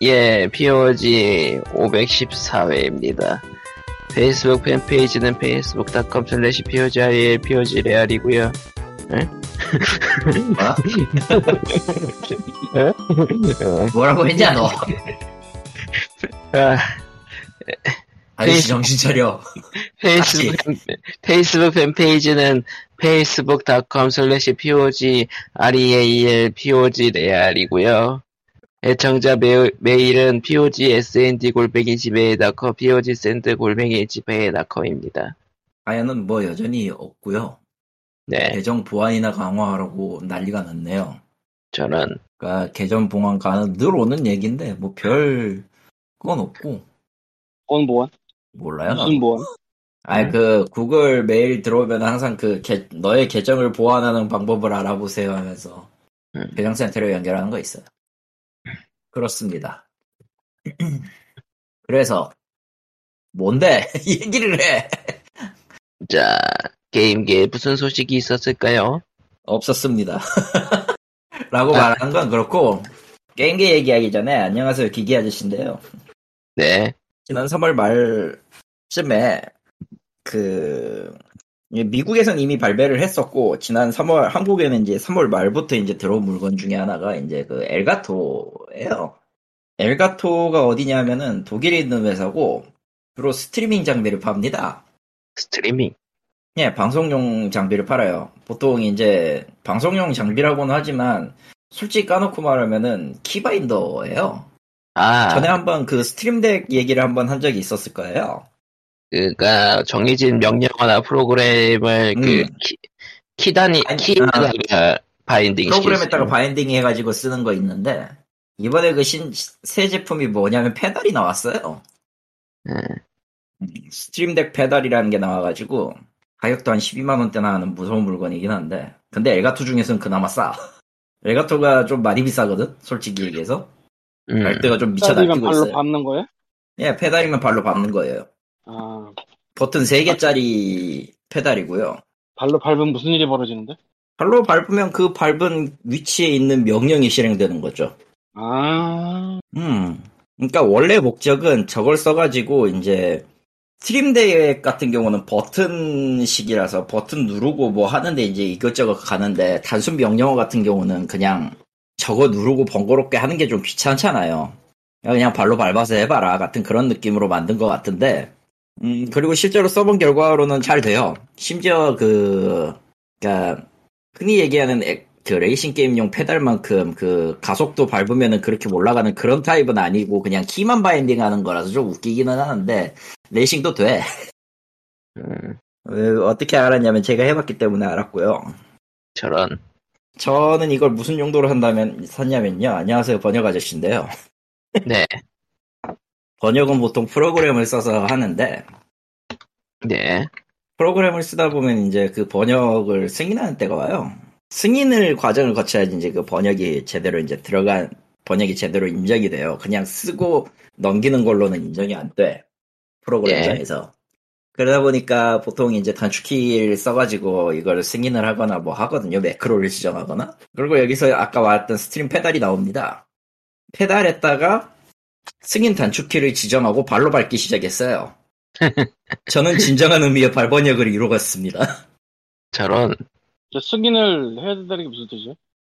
예, POG 514회입니다. 페이스북 팬페이지는 facebook.com slash POGREAL, POGREAL이고요 뭐라고 했냐 너? 아, 아저씨 정신 차려. 페이스북, 페이스북 팬페이지는 facebook.com slash POGREAL, POGREAL이고요 애청자 메, 메일은 POGSND-gmail.com, POGSND-gmail.com입니다. 아야는 뭐 여전히 없고요. 네, 계정 보안이나 강화하라고 난리가 났네요. 저는, 그러니까 계정 보안 강화는 늘 오는 얘기인데 뭐 별 그건 없고 뭔 보안? 몰라요. 무슨 보안? 아니 그 구글 메일 들어오면 항상 그 계- 너의 계정을 보안하는 방법을 알아보세요 하면서 음. 계정 센터로 연결하는 거 있어요. 그렇습니다. 그래서 뭔데 얘기를 해? 자, 게임계에 무슨 소식이 있었을까요? 없었습니다. 라고 아. 말하는 건 그렇고 게임기 얘기하기 전에 안녕하세요 기기 아저씨인데요. 네, 지난 3월 말쯤에 그 미국에선 이미 발매를 했었고 지난 3월 한국에는 이제 3월 말부터 이제 들어온 물건 중에 하나가 이제 그 Elgato예요. Elgato가 어디냐면은 독일에 있는 회사고 주로 스트리밍 장비를 팝니다. 스트리밍. 예, 방송용 장비를 팔아요. 보통 이제 방송용 장비라고는 하지만 솔직히 까놓고 말하면은 key binder예요. 아, 전에 한번 그 Stream Deck 얘기를 한번 한 적이 있었을 거예요. 그니까, 정해진 명령어나 프로그램을 그, 음. 키, 키단위, 아니, 키에다가 binding 프로그램에다가 시켰어요. binding 해가지고 쓰는 거 있는데 이번에 그 신 새 제품이 뭐냐면 페달이 나왔어요. 네. 음, Stream Deck 페달이라는 게 나와가지고 가격도 한 12만 원대나 하는 무서운 물건이긴 한데 근데 Elgato 중에서는 그나마 싸. Elgato가 좀 많이 비싸거든, 솔직히 얘기해서. 음, 갈대가 좀 미쳐 날뛰고 발로 있어요. 밟는 거야? 예, 페달이면 발로 밟는 거예요. 아, 버튼 3개짜리 페달이고요. 발로 밟으면 무슨 일이 벌어지는데? 발로 밟으면 그 밟은 위치에 있는 명령이 실행되는 거죠. 아, 음. 그러니까 원래 목적은 저걸 써가지고 이제 Stream Deck 같은 경우는 버튼식이라서 버튼 누르고 뭐 하는데 이제 이것저것 가는데 단순 명령어 같은 경우는 그냥 저거 누르고 번거롭게 하는 게 좀 귀찮잖아요. 그냥 발로 밟아서 해봐라 같은 그런 느낌으로 만든 것 같은데 음 그리고 실제로 써본 결과로는 잘 돼요. 심지어 그 그러니까 흔히 얘기하는 엑- 그 레이싱 게임용 페달만큼 그 가속도 밟으면은 그렇게 올라가는 그런 타입은 아니고 그냥 키만 binding 하는 거라서 좀 웃기기는 하는데 레이싱도 돼. 음, 왜, 어떻게 알았냐면 제가 해봤기 때문에 알았고요. 저런. 저는 이걸 무슨 용도로 한다면 샀냐면요. 안녕하세요 번역 아저씨인데요. 네, 번역은 보통 프로그램을 써서 하는데 네. 프로그램을 쓰다 보면 이제 그 번역을 승인하는 때가 와요. 승인을 과정을 거쳐야지 이제 그 번역이 제대로 이제 들어간 번역이 제대로 인정이 돼요. 그냥 쓰고 넘기는 걸로는 인정이 안 돼. 프로그램상에서. 그러다 보니까 보통 이제 단축키를 써가지고 이걸 승인을 하거나 뭐 하거든요. 매크로를 지정하거나. 그리고 여기서 아까 말했던 Stream Pedal이 나옵니다. 페달에다가 승인 단축키를 지정하고 발로 밟기 시작했어요. 저는 진정한 의미의 발번역을 이루었습니다. 저런. 저 승인을 해야 된다는 게 무슨 뜻이야?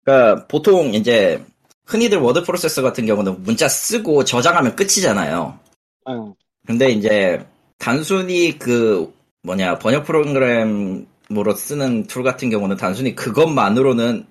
그러니까 보통 이제 흔히들 워드 프로세서 같은 경우는 문자 쓰고 저장하면 끝이잖아요. 아, 근데 이제 단순히 그 뭐냐 번역 프로그램으로 쓰는 툴 같은 경우는 단순히 그것만으로는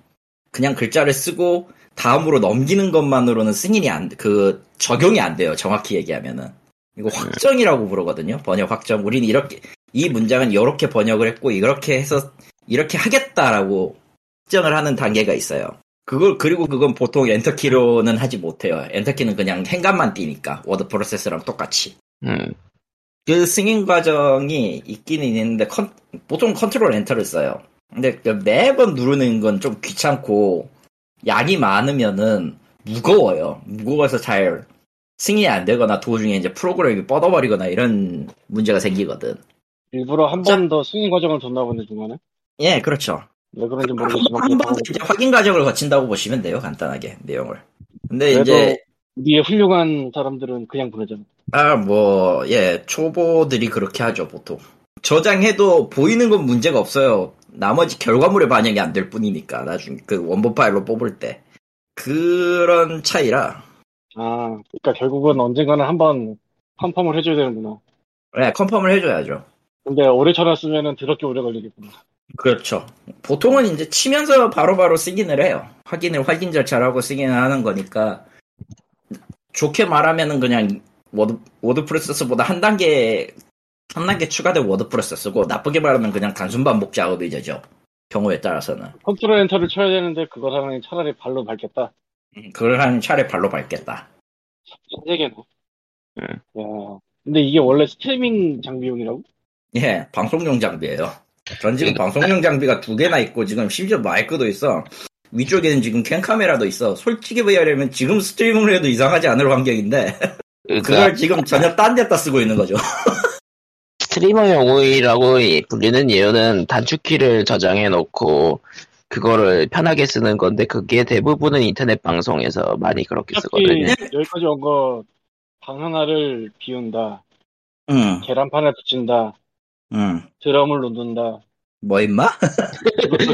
그냥 글자를 쓰고 다음으로 넘기는 것만으로는 승인이 안, 그 적용이 안 돼요. 정확히 얘기하면은 이거 확정이라고 부르거든요. 번역 확정. 우리는 이렇게 이 문장은 이렇게 번역을 했고 이렇게 해서 이렇게 하겠다라고 확정을 하는 단계가 있어요. 그걸 그리고 그건 보통 엔터키로는 하지 못해요. 엔터키는 그냥 행간만 띄니까 워드 프로세서랑 똑같이. 음, 그 승인 과정이 있기는 있는데 컨- 보통 컨트롤 엔터를 써요. 근데 그 매번 누르는 건 좀 귀찮고 양이 많으면은 무거워요. 무거워서 잘 승인이 안 되거나 도중에 이제 프로그램이 뻗어버리거나 이런 문제가 생기거든. 일부러 한 번 더 승인 과정을 뒀나 보네, 중간에. 예, 그렇죠. 왜 그런지 모르겠지만. 한 번 더 이제 확인 과정을 거친다고 보시면 돼요. 간단하게 내용을. 근데 이제 위에 훌륭한 사람들은 그냥 보내잖아. 아, 뭐, 예, 초보들이 그렇게 하죠, 보통. 저장해도 보이는 건 문제가 없어요. 나머지 결과물에 반영이 안 될 뿐이니까, 나중에 그 원본 파일로 뽑을 때. 그런 차이라, 아, 그러니까 결국은 언젠가는 한번 펌펌을 해줘야 되는구나. 네, 컨펌을 해줘야죠. 근데 오래 쳐놨으면은 더럽게 오래 걸리겠구나. 그렇죠. 보통은 이제 치면서 바로바로 쓰긴을 해요. 확인을 확인 절차를 하고 쓰기는 하는 거니까. 좋게 말하면은 그냥 워드, 워드프로세서보다 한 단계, 한 단계 추가된 워드프로세서 쓰고, 나쁘게 말하면 그냥 단순 반복 작업이 되죠. 경우에 따라서는. 컨트롤 엔터를 쳐야 되는데 그걸 하면 차라리 발로 밟겠다. 그걸 할 차라리 발로 밟겠다. 신세계네. 음. 야, 근데 이게 원래 스트리밍 장비용이라고? 예, 방송용 장비예요. 전 지금 방송용 장비가 두 개나 있고 지금 심지어 마이크도 있어. 위쪽에는 지금 캠 카메라도 있어. 솔직히 말하면 지금 스트리밍을 해도 이상하지 않을 환경인데 그러니까 그걸 지금 전혀 딴 데다 쓰고 있는 거죠. 스트리머용이라고 불리는 이유는 단축키를 저장해 놓고 그거를 편하게 쓰는 건데 그게 대부분은 인터넷 방송에서 많이 그렇게 쓰거든요. 여기까지 온 거 방 하나를 비운다. 응, 계란판을 붙인다. 응. 드럼을 놓는다. 뭐 임마?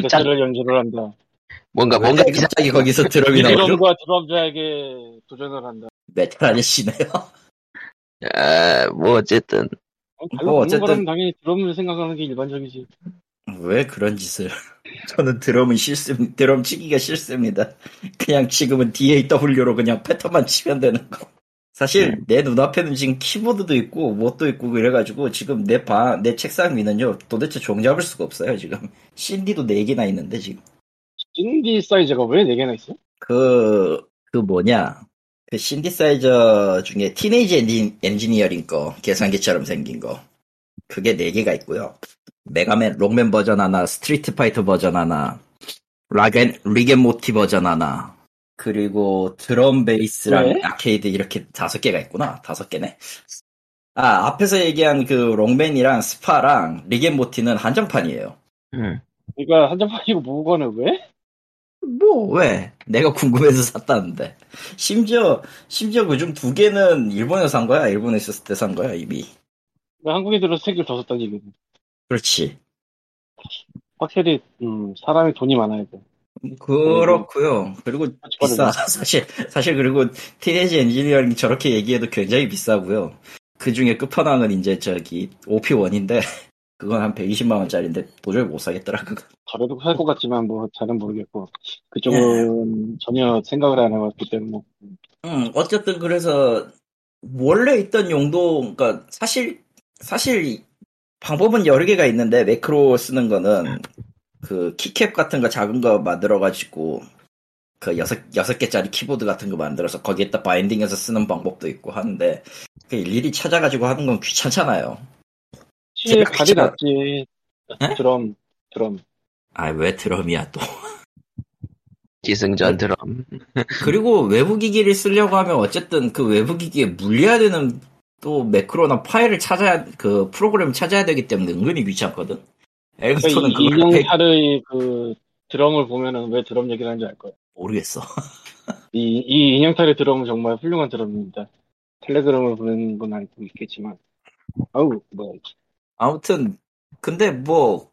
대체 연주를 한다. 뭔가 왜 뭔가 갑자기 거기서 드럼이 나오죠? 드럼과 드럼자에게 도전을 한다. 메탈 아저씨네요. 아, 뭐 어쨌든 뭐 어쨌든- 당연히 드럼을 생각하는 게 일반적이지. 왜 그런 짓을? 저는 드럼은 싫습니다. 드럼 치기가 싫습니다. 그냥 지금은 DAW로 그냥 패턴만 치면 되는 거. 사실 내 눈앞에는 지금 키보드도 있고 뭣도 있고 그래가지고 지금 내 방, 내 책상 위는요 도대체 종잡을 수가 없어요 지금. 신디도 4개나 있는데 지금. 신디사이저가 왜 4개나 있어? 그, 그 뭐냐. 그 신디사이저 중에 Teenage Engi-, Engineering 거, 계산기처럼 생긴 거. 그게 4개가 있고요. Mega Man, Rockman 버전 하나, Street Fighter 버전 하나, 라겐, 리겐 모티 버전 하나, 그리고 드럼 베이스랑 왜? 아케이드 이렇게 다섯 개가 있구나. 다섯 개네. 아, 앞에서 얘기한 그 록맨이랑 스파랑 리겐 모티는 한정판이에요. 음. 그러니까 한정판이고 뭐고는 왜? 뭐, 왜? 내가 궁금해서 샀다는데. 심지어, 심지어 그중 두 개는 일본에서 산 거야. 일본에 있었을 때 산 거야, 이미. 왜 한국에 들어서 색을 더 썼다는 얘기는. 그렇지. 확실히 음, 사람이 돈이 많아야 돼. 그렇고요 그리고 비싸. 그거를 사실, 사실 그리고 티네이지 엔지니어링 저렇게 얘기해도 굉장히 비싸고요. 그 중에 끝판왕은 이제 저기, OP1인데, 그건 한 120만 원짜리인데 도저히 못 사겠더라, 그거. 저래도 살 것 같지만 뭐 잘은 모르겠고 그쪽은 전혀 생각을 안 해봤기 때문에 음, 어쨌든 그래서 원래 있던 용도, 그러니까 사실 사실 방법은 여러 개가 있는데 매크로 쓰는 거는 그 키캡 같은 거 작은 거 만들어 가지고 그 여섯 여섯 개짜리 키보드 같은 거 만들어서 거기에다 바인딩해서 쓰는 방법도 있고 하는데 그 일일이 찾아가지고 하는 건 귀찮잖아요. 발이 제가- 낫지 에? 드럼 드럼 아왜 드럼이야 또? 기승전 드럼. 그리고 외부 기기를 쓰려고 하면 어쨌든 그 외부 기기에 물려야 되는 또 매크로나 파일을 찾아야 그 프로그램 찾아야 되기 때문에 은근히 귀찮거든. 엘그토는 그러니까 이 그걸 백- 인형탈의 그 드럼을 보면은 왜 드럼 얘기를 하는지 알 거야 모르겠어. 이, 이 인형탈의 드럼은 정말 훌륭한 드럼입니다 텔레그램을 보내는 건 알고 있겠지만 아우 뭐 아무튼 근데 뭐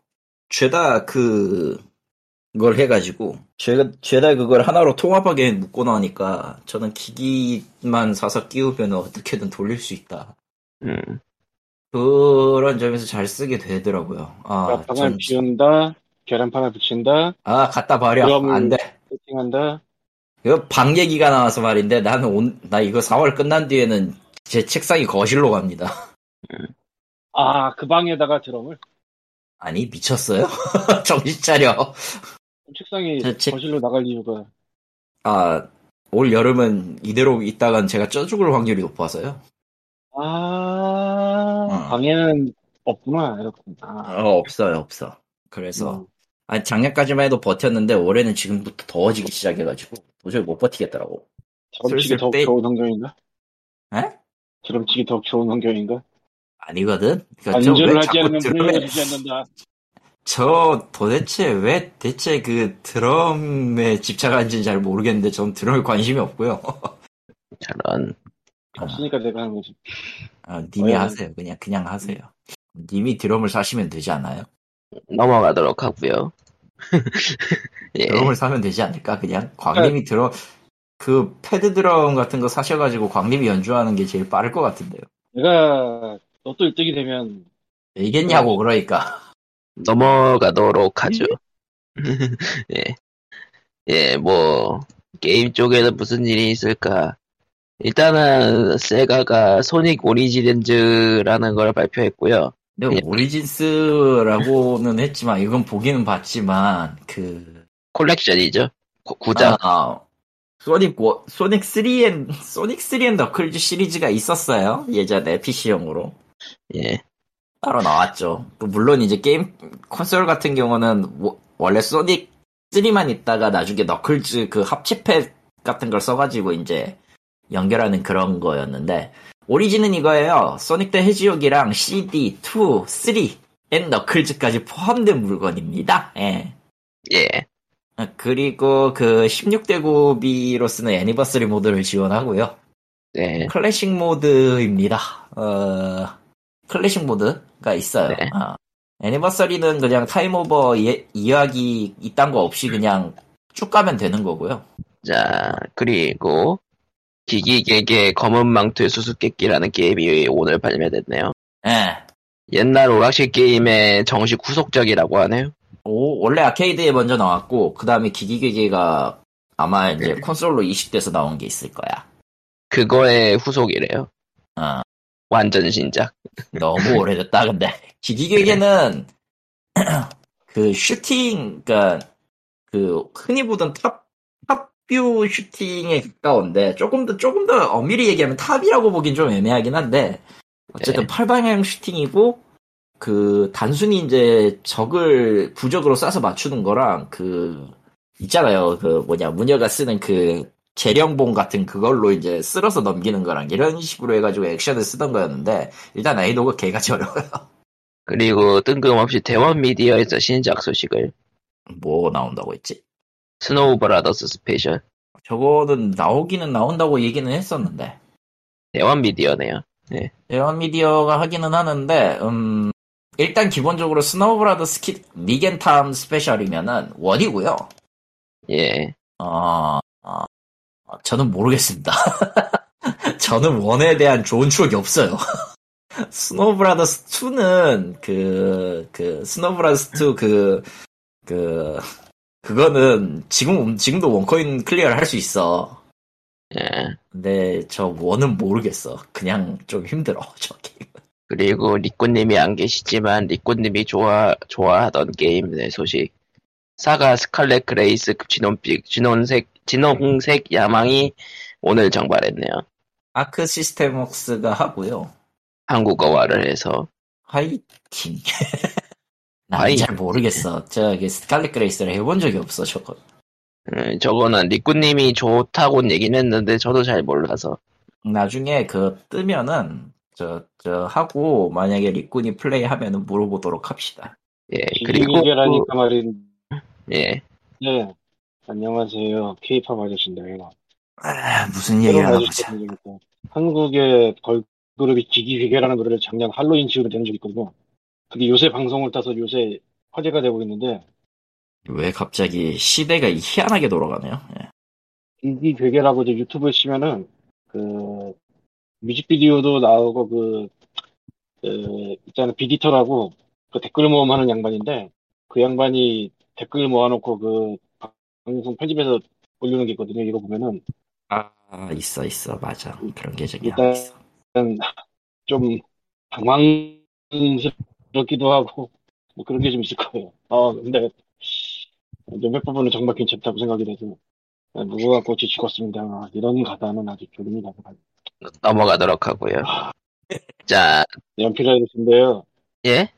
죄다 그 그걸 해가지고 죄, 죄다 그걸 하나로 통합하게 묶고 나니까 저는 기기만 사서 끼우면 어떻게든 돌릴 수 있다. 음. 그런 점에서 잘 쓰게 되더라고요. 아, 방을 전, 비운다 계란판을 붙인다 아 갖다 버려. 안 돼. 세팅한다 이거 방 얘기가 나와서 말인데 나는 온, 나 이거 4월 끝난 뒤에는 제 책상이 거실로 갑니다. 아 그 방에다가 드럼을 아니 미쳤어요? 정신 차려. 책상이 저 책- 거실로 나갈 이유가 아, 올 여름은 이대로 있다간 제가 쪄 죽을 확률이 높아서요. 아, 어. 방에는 없구나, 이렇군. 아, 어, 없어요, 없어. 그래서, 음. 아니, 작년까지만 해도 버텼는데, 올해는 지금부터 더워지기 시작해가지고, 도저히 못 버티겠더라고. 드럼치기 슬슬 더 빼- 좋은 환경인가? 에? 드럼치기 더 좋은 환경인가? 아니거든? 그러니까 안전을 하지 않는다. 저 도대체 왜 대체 그 드럼에 집착하는지는 잘 모르겠는데, 전 드럼에 관심이 없고요. 저런 없으니까 내가 하는 거지. 아, 님이 어, 하세요. 그냥 그냥 하세요. 님이 드럼을 사시면 되지 않아요? 넘어가도록 하고요. 예, 드럼을 사면 되지 않을까? 그냥 광님이 드럼 그 패드 드럼 같은 거 사셔가지고 광님이 연주하는 게 제일 빠를 것 같은데요. 내가 로또 1등이 되면 되겠냐고 그러니까. 넘어가도록 하죠. 예, 예, 뭐 게임 쪽에는 무슨 일이 있을까? 일단은 세가가 소닉 오리지넨즈라는 걸 발표했고요. 근데 예. 오리진스라고는 했지만 이건 보기는 봤지만 그 콜렉션이죠. 구- 구작. 아, Sonic 워- Sonic 3 and Sonic 3 and Knuckles 시리즈가 있었어요 예전에 PC용으로 예, 따로 나왔죠. 또 물론 이제 게임 콘솔 같은 경우는 워- 원래 Sonic 3만 있다가 나중에 Knuckles 그 합치팩 같은 걸 써가지고 이제 연결하는 그런 거였는데 Origins는 이거예요. Sonic the Hedgehog이랑 CD, 2, 3, and Knuckles까지 포함된 물건입니다. 예. 예, 아, 그리고 그 16대 9비로 쓰는 anniversary 모드를 지원하고요. 네, 클래식 모드입니다. 어, 클래식 모드가 있어요. 네. 아, anniversary는 그냥 time over 이, 이야기 이딴 거 없이 그냥 쭉 가면 되는 거고요. 자, 그리고 기기계계 검은 망토의 수수께끼라는 게임이 오늘 발매됐네요. 예. 옛날 오락실 게임의 정식 후속작이라고 하네요. 오, 원래 아케이드에 먼저 나왔고, 그 다음에 기기계계가 아마 이제 네. 콘솔로 이식돼서 나온 게 있을 거야. 그거의 후속이래요. 어, 완전 신작. 너무 오래됐다, 근데. 기기계계는, 그 슈팅, 그니까, 그, 흔히 보던 top, top-view 슈팅에 가까운데, 조금 더, 조금 더 엄밀히 얘기하면 top이라고 보긴 좀 애매하긴 한데, 어쨌든 네. 팔방향 슈팅이고, 그, 단순히 이제 적을 부적으로 쏴서 맞추는 거랑, 그, 있잖아요. 그, 뭐냐, 무녀가 쓰는 그, 제령봉 같은 그걸로 이제 쓸어서 넘기는 거랑 이런 식으로 해가지고 액션을 쓰던 거였는데, 일단 난이도가 개같이 어려워요. 그리고 뜬금없이 대원 미디어에서 신작 소식을 뭐 나온다고 했지? 스노우 브라더스 스페셜 저거는 나오기는 나온다고 얘기는 했었는데 대원 미디어네요. 대원 미디어가 하기는 하는데 음 일단 기본적으로 스노우 브라더스 닉 앤 톰 스페셜이면은 one이고요. 예, 어, 어, 저는 모르겠습니다. 저는 one에 대한 좋은 추억이 없어요. 스노우 브라더스 2는 그, 그, 스노우 브라더스 2 그, 그, 그거는 지금, 지금도 one coin clear를 할 수 있어. 예. 근데 저 one은 모르겠어. 그냥 좀 힘들어, 저 게임. 그리고 리꾸님이 안 계시지만 리꾸님이 좋아 좋아하던 게임의 소식. 사가 스칼렛 그레이스 진홍빛 진홍색 진홍색 야망이 오늘 정발했네요. 아크 시스템웍스가 하고요. 한국어화를 해서 화이팅. 화이- 난 잘 모르겠어. 저기 스칼렛 그레이스를 해본 적이 없어, 저거. 음, 저거는 리꾸님이 좋다고는 얘기는 했는데 저도 잘 몰라서 나중에 그 뜨면은 저, 저 하고 만약에 리꾼이 플레이 하면은 물어보도록 합시다. 예 그리고 기기계라니까 말인. 예 네. 안녕하세요. 케이팝 아저씨인데요. 아, 무슨 얘기를 하나 보자. 한국의 걸그룹이 기기계계라는 노래를 작년 할로윈 치고로 낸 적이 있거든요. 그게 요새 방송을 타서 요새 화제가 되고 있는데 왜 갑자기 시대가 희한하게 돌아가네요. 예. 기기계계라고 이제 유튜브에 치면은 그 뮤직비디오도 나오고 그, 그 있잖아 비디터라고 그 댓글 모음하는 양반인데 그 양반이 댓글 모아놓고 그 방송 편집해서 올리는 게 있거든요. 이거 보면은 아, 있어, 있어. 맞아. 그런 계정이 일단- 하나 있어. 좀 당황스 럽기도 하고 뭐 그런 게 좀 있을 거예요. 아 근데 몇몇 부분은 정말 괜찮다고 생각이 돼서 누구가 꽃이 죽었습니다. 이런 가사는 아주 졸음이 나서 넘어가도록 하고요. 자 연필 아저씨인데요. 예?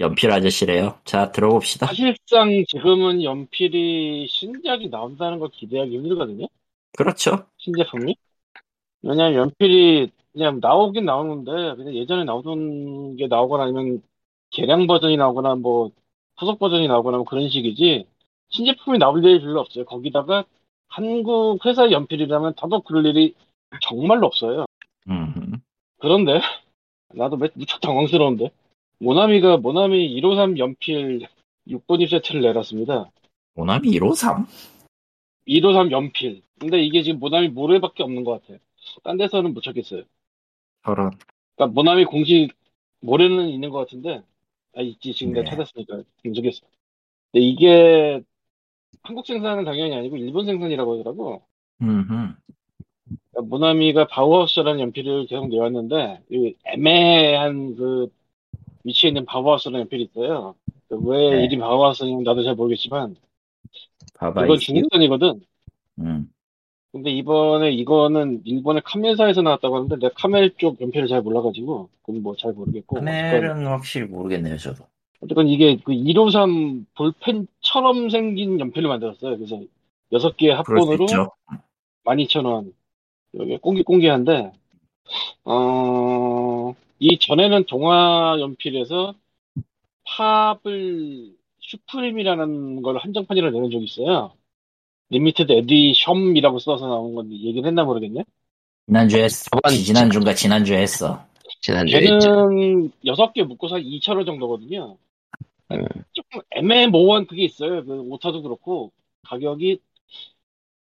연필 아저씨래요. 자, 들어봅시다. 사실상 지금은 연필이 신작이 나온다는 걸 기대하기 힘들거든요. 그렇죠. 신제품이. 왜냐면 연필이 그냥 나오긴 나오는데 그냥 예전에 나오던 게 나오거나 아니면 개량 버전이 나오거나 뭐 후속 버전이 나오거나 뭐 그런 식이지 신제품이 나올 일이 별로 없어요. 거기다가 한국 회사 연필이라면 더더욱 그럴 일이 정말로 없어요. 음. 그런데 나도 매- 무척 당황스러운데 모나미가 모나미 153 연필 6번 입 세트를 내놨습니다. 모나미 153? 153 연필. 근데 이게 지금 모나미 모래밖에 없는 것 같아요. 딴 데서는 못 찾겠어요. 저런. 그러니까 모나미 공식 모래는 있는 것 같은데 아 있지 지금 네. 내가 찾았으니까 검색했어. 근데 이게 한국 생산은 당연히 아니고 일본 생산이라고 하더라고. 음. 그러니까 모나미가 바우하우스라는 연필을 계속 내왔는데 이 애매한 그 위치에 있는 바우하우스라는 연필이 있어요. 왜 네. 이름 바우하우스인지 나도 잘 모르겠지만. 이건 이 중국산이거든. 음. 근데 이번에 이거는 일본의 카멜사에서 나왔다고 하는데 내가 카멜 쪽 연필을 잘 몰라가지고 그건 뭐 잘 모르겠고 카멜은 확실히 모르겠네요, 저도. 어쨌건 이게 그 153 볼펜처럼 생긴 연필을 만들었어요. 그래서 6개의 그럴 수 합본으로 있죠. 12,000원. 여기 꽁기꽁기한데, 어, 이 전에는 동아 연필에서 팝을 슈프림이라는 걸 한정판이라 내는 적이 있어요. limited edition이라고 써서 나온 건데 얘기는 했나 모르겠네. 지난주에 했어. 저번- 지난주인가 지난주에 했어. 지난주에 있죠. 걔는 6개 묶어서 2,000원 정도거든요. 음. 조금 애매모호한 그게 있어요. 그 오타도 그렇고 가격이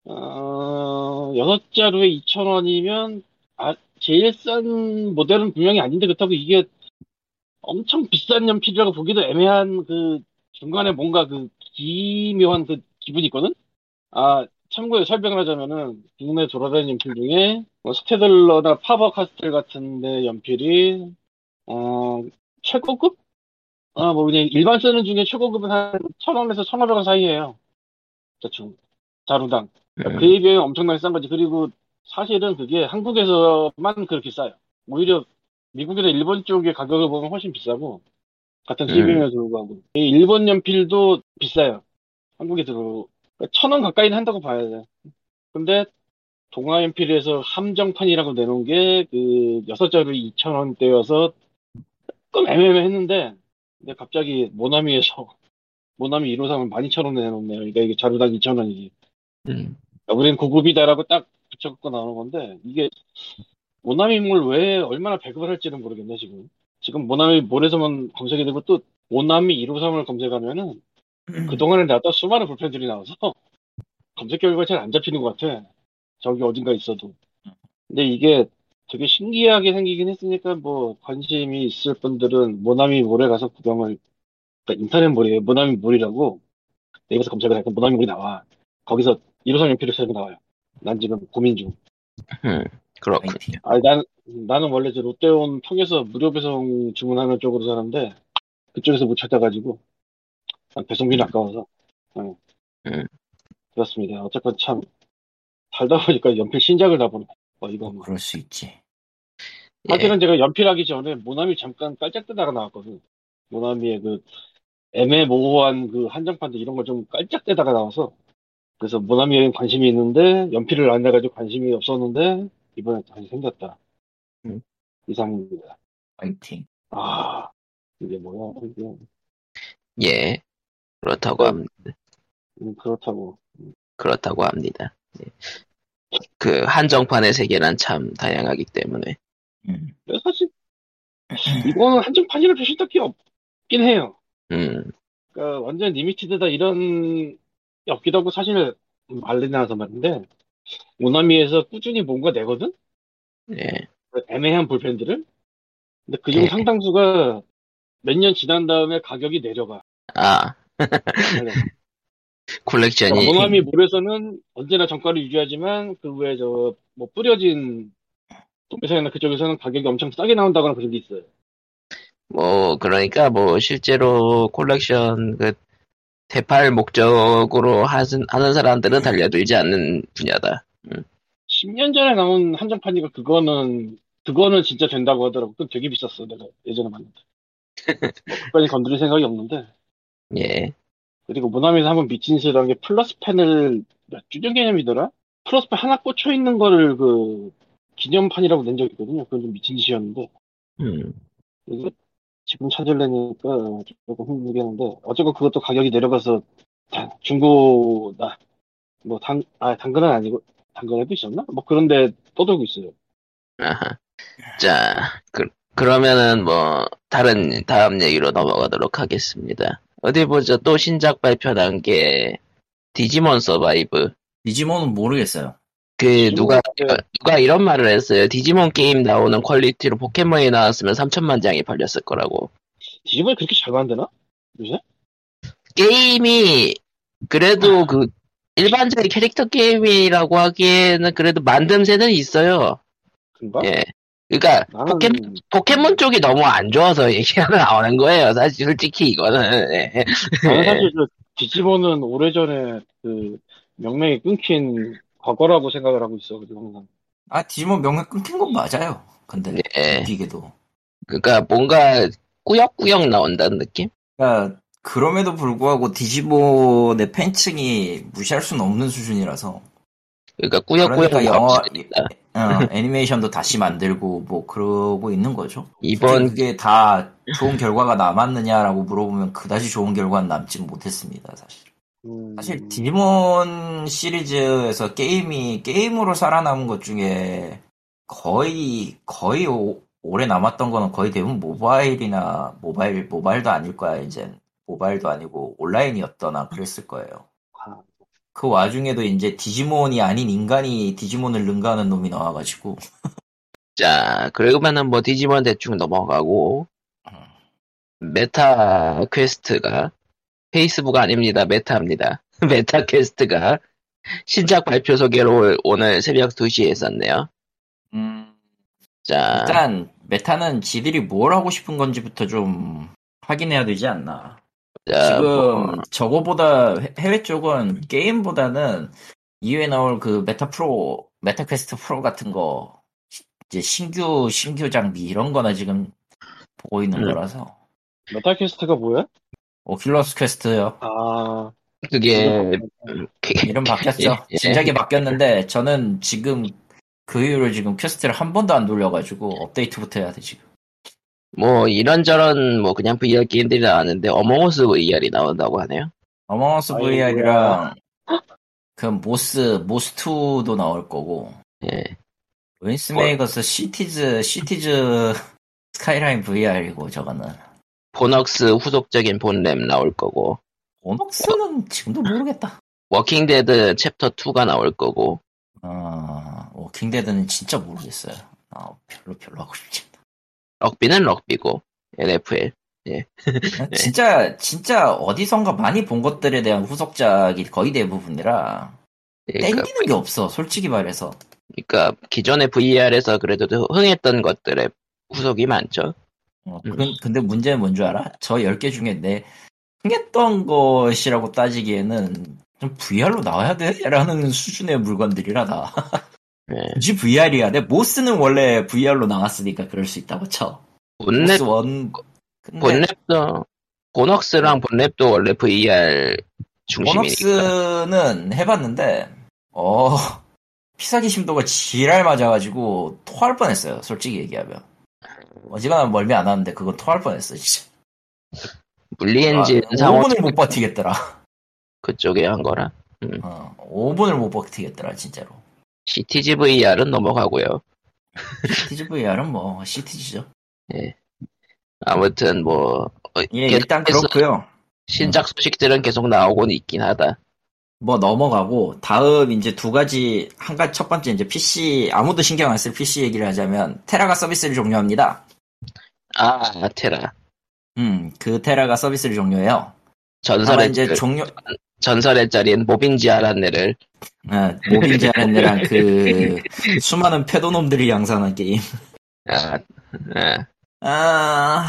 어, 6자루에 2,000원이면 아, 제일 싼 모델은 분명히 아닌데 그렇다고 이게 엄청 비싼 연필이라고 보기도 애매한 그 중간에 뭔가 그 기묘한 그 기분이 있거든? 아, 참고에 설명을 하자면은 국내 돌아다니는 연필 중에 뭐 스테들러나 파버 카스텔 같은 데 연필이 어, 최고급? 아, 뭐 그냥 일반 쓰는 중에 최고급은 한 1,000원에서 1,500원 사이에요. 대충. 자루당. 음. 그에 비해 엄청나게 싼 거지. 그리고 사실은 그게 한국에서만 그렇게 싸요. 오히려 미국이나 일본 쪽의 가격을 보면 훨씬 비싸고 같은 수입임에도 불구하고 이 일본 연필도 비싸요. 한국에 들어 천 원 가까이는 한다고 봐야 돼. 근데 동아 연필에서 함정판이라고 내놓은 게 그 여섯 자루 2천 원대여서 조금 애매했는데 근데 갑자기 모나미에서 모나미 153을 12,000원에 내놓네요. 그러니까 이게 자루당 2,000원이지. 음. 우리는 고급이다라고 딱 붙여갖고 나오는 건데 이게 모나미물 왜 얼마나 배급을 할지는 모르겠네 지금 지금 모나미 몰에서만 검색이 되고 또 모나미 153을 검색하면은 그동안에 나왔던 수많은 불펜들이 나와서 검색 결과가 잘 안 잡히는 것 같아. 저기 어딘가 있어도. 근데 이게 되게 신기하게 생기긴 했으니까 뭐 관심이 있을 분들은 모나미 몰에 가서 구경을 그러니까 인터넷 몰이에요. 모나미 몰이라고. 네이버에서 검색을 하니까 모나미 몰이 나와. 거기서 153 연필을 새고 나와요. 난 지금 고민 중. 음. 그렇군. 파이팅. 아, 난, 나는 원래 저 롯데온 통해서 무료 배송 주문하는 쪽으로 사는데, 그쪽에서 못 찾아가지고, 난 배송비는 아까워서, 응. 음. 그렇습니다. 어쨌건 참, 살다 보니까 연필 신작을 다 보네. 어, 이거 뭐. 그럴 수 있지. 예. 사실은 제가 연필하기 전에 모나미 잠깐 깔짝 대다가 나왔거든. 모나미의 그, 애매모호한 그 한정판들 이런 걸 좀 깔짝 대다가 나와서, 그래서 모나미에 관심이 있는데, 연필을 안 해가지고 관심이 없었는데, 이번에 다시 생겼다. 음. 이상입니다. 파이팅. 아, 이게 뭐야, 이게. 예. 그렇다고 어. 합니다. 음, 그렇다고. 그렇다고 합니다. 예. 그 한정판의 세계란 참 다양하기 때문에 음. 사실, 이거는 한정판이라 표시 딱히 없긴 해요. 음. 그러니까 완전 리미티드다 이런, 게 없기도 하고 사실, 말리 나와서 말인데, 모나미에서 꾸준히 뭔가 내거든? 예. 그 애매한 볼펜들을? 근데 그중 예. 상당수가 몇 년 지난 다음에 가격이 내려가. 아 내려가. 콜렉션이 모나미 몰에서는 언제나 정가를 유지하지만, 그 외에 저, 뭐 뿌려진, 도매상이나 그쪽에서는 가격이 엄청 싸게 나온다거나 그런 게 있어요. 뭐 그러니까 뭐 실제로 콜렉션 그 대팔 목적으로 하는, 하는 사람들은 달려들지 않는 분야다. 10년 전에 나온 한정판이가 그거는 그거는 진짜 된다고 하더라고. 그건 되게 비쌌어. 내가 예전에 봤는데. 뭐 끝까지 건드릴 생각이 없는데. 예. 그리고 모나미에서 한번 미친 짓을 한게 플러스 펜을 몇 주년 개념이더라? 플러스 펜 하나 꽂혀 있는 거를 그 기념판이라고 낸 적이 있거든요. 그건 좀 미친 짓이었는데. 음. 이게 지금 찾으려니까 조금 힘들겠는데. 어쨌건 그것도 가격이 내려가서 중고 나 뭐 당, 아, 당근은 아니고 당근에도 있었나? 뭐 그런데 떠들고 있어요. 아하. 자, 그, 그러면은 뭐 다른 다음 얘기로 넘어가도록 하겠습니다. 어디 보자 또 신작 발표한 게 디지몬 서바이브. 디지몬은 모르겠어요. 그 누가 누가 이런 말을 했어요. 디지몬 게임 나오는 퀄리티로 포켓몬이 나왔으면 3천만 장이 팔렸을 거라고. 디지몬이 그렇게 잘 만드나? 요새? 게임이 그래도 그 일반적인 캐릭터 게임이라고 하기에는 그래도 만듦새는 있어요. 그런가? 예. 그러니까 나는 포켓 포켓몬 쪽이 너무 안 좋아서 얘기가 나오는 거예요. 사실 솔직히 이거는 예. 나는 사실 그 디지몬은 오래전에 그 명맥이 끊긴 과거라고 생각을 하고 있어. 그리고 항상. 아 디지몬 명맥 끊긴 건 맞아요. 근데 예. 웃기게도. 그러니까 뭔가 꾸역꾸역 나온다는 느낌? 그러니까 그럼에도 불구하고 디지몬의 팬층이 무시할 수는 없는 수준이라서. 그러니까 꾸역꾸역 그러니까 영화. 어, 애니메이션도 다시 만들고 뭐 그러고 있는 거죠. 이번 그게 다 좋은 결과가 남았느냐라고 물어보면 그다지 좋은 결과는 남지 못했습니다, 사실. 음, 사실 디지몬 시리즈에서 게임이 게임으로 살아남은 것 중에 거의 거의 오, 오래 남았던 거는 거의 대부분 모바일이나 모바일 모바일도 아닐 거야 이제 모바일도 아니고 온라인이었거나 그랬을 거예요. 아, 그 와중에도 이제 디지몬이 아닌 인간이 디지몬을 능가하는 놈이 나와가지고 자 그러면은 뭐 디지몬 대충 넘어가고 메타 퀘스트가 페이스북 아닙니다. 메타입니다. 메타 퀘스트가 신작 발표 소개로 오늘 새벽 2시에 했었네요. 음, 자 일단 메타는 지들이 뭘 하고 싶은 건지부터 좀 확인해야 되지 않나. 자, 지금 뭐, 저거보다 해- 해외 쪽은 게임보다는 이후에 나올 그 메타 프로, 메타 퀘스트 프로 같은 거 이제 신규 신규 장비 이런 거나 지금 보고 있는 음. 거라서 메타 퀘스트가 뭐야? 오큘러스 퀘스트요. 아, 그게 이름 바뀌었죠. 예. 진작에 바뀌었는데 저는 지금 그 이후로 지금 퀘스트를 한 번도 안 돌려가지고 업데이트부터 해야 돼 지금. 뭐 이런저런 뭐 그냥 VR 게임들이 나왔는데 어몽어스 VR이 나온다고 하네요. 어몽어스. VR이랑 그 모스 모스 2도 나올 거고 예. 윈스메이거스 시티즈 시티즈 스카이라인 VR이고 저거는 본웍스 후속작인 본랩 나올 거고 본웍스는 지금도 모르겠다. 워킹 데드 챕터 2가 나올 거고 어, 워킹데드는 진짜 모르겠어요. 아, 별로 별로 하고 싶지. 럭비는 럭비고 NFL 진짜 진짜 어디선가 많이 본 것들에 대한 후속작이 거의 대부분이라 그러니까, 땡기는 게 없어. 솔직히 말해서. 그러니까 기존의 VR에서 그래도 흥했던 것들의 후속이 많죠. 어, 음. 근- 근데 문제는 뭔 줄 알아? 저 10개 중에 내 흥했던 것이라고 따지기에는 좀 VR로 나와야 돼? 라는 수준의 물건들이라 다. 예. 굳이 VR이야. 내 모스는 원래 VR로 나왔으니까 그럴 수 있다고 쳐. 본랩 모스 원. 근데 본랩도 보넉스랑 본랩도 원래 VR 중심이니까 보너스는 해봤는데, 어, 피사기 심도가 지랄 맞아가지고 토할 뻔했어요. 솔직히 얘기하면. 어지간하면 멀미 안 하는데 그건 토할 뻔했어, 진짜. 물리엔진 아, 상호 5분을 못 버티겠더라. 그쪽에 한 거라 어, 5분을 못 버티겠더라, 진짜로. CTG VR은 넘어가고요. CTG VR은 뭐, CTG죠. 아무튼 뭐 어, 예, 일단 그렇고요 신작 소식들은 계속 나오고는 있긴 하다. 뭐 넘어가고, 다음 이제 두 가지, 한 가지 첫 번째 이제 PC, 아무도 신경 안 쓸 PC 얘기를 하자면, 테라가 서비스를 종료합니다. 아 테라 음, 그 테라가 서비스를 종료해요. 전설의 이제 짤- 종료, 전설의 짤인 모빈지 아란네를 아, 모빈지 아렌네랑 그 수많은 패도놈들이 양산한 게임. 아, 아, 아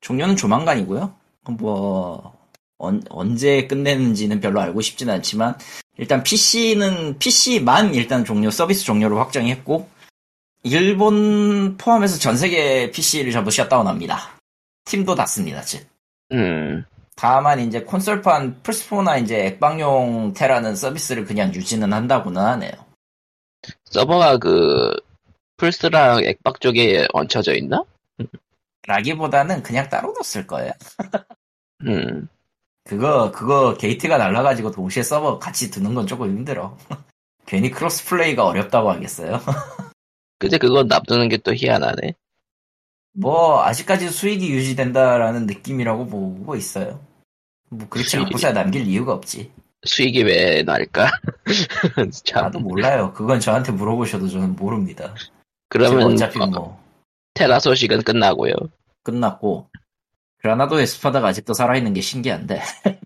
종료는 조만간이고요. 뭐 언, 언제 끝내는지는 별로 알고 싶지는 않지만 일단 PC는 PC만 일단 종료 서비스 종료를 확정했고 일본 포함해서 전 세계 PC를 전부 셧다운합니다. 팀도 닫습니다. 즉. 음 다만 이제 콘솔판 플스4나 이제 액방용 테라는 서비스를 그냥 유지는 한다고는 하네요. 서버가 그 플스랑 액박 쪽에 얹혀져 있나? 라기보다는 그냥 따로 뒀을 거예요. 음 그거 그거 게이트가 날라가지고 동시에 서버 같이 두는 건 조금 힘들어. 괜히 cross play가 어렵다고 하겠어요? 근데 그건 납두는 게 또 희한하네. 뭐 아직까지 수익이 유지된다라는 느낌이라고 보고 있어요. 뭐 그렇지 수익이- 않고서야 남길 이유가 없지. 수익이 왜 날까? 참. 나도 몰라요. 그건 저한테 물어보셔도 저는 모릅니다. 그러면 어차피 어, 뭐 테라 소식은 끝나고요. 끝났고 그라나도의 스파다가 아직도 살아있는 게 신기한데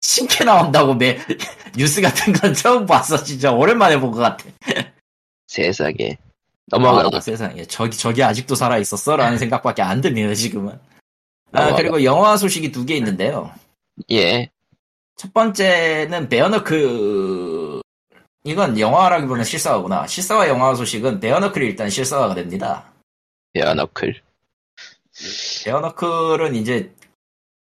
신캐 나온다고 매 뉴스 같은 건 처음 봤어 진짜 오랜만에 본 것 같아. 세상에. 넘어가고. 아, 세상에 저기 저기 아직도 살아 있었어라는 생각밖에 안 드네요 지금은. 아 넘어가. 그리고 영화 소식이 두 개 있는데요. 예. 첫 번째는 베어너클 이건 영화라기보다는 실사화구나. 실사화 영화 소식은 베어너클이 일단 실사화가 됩니다. 베어너클. 베어너클은 이제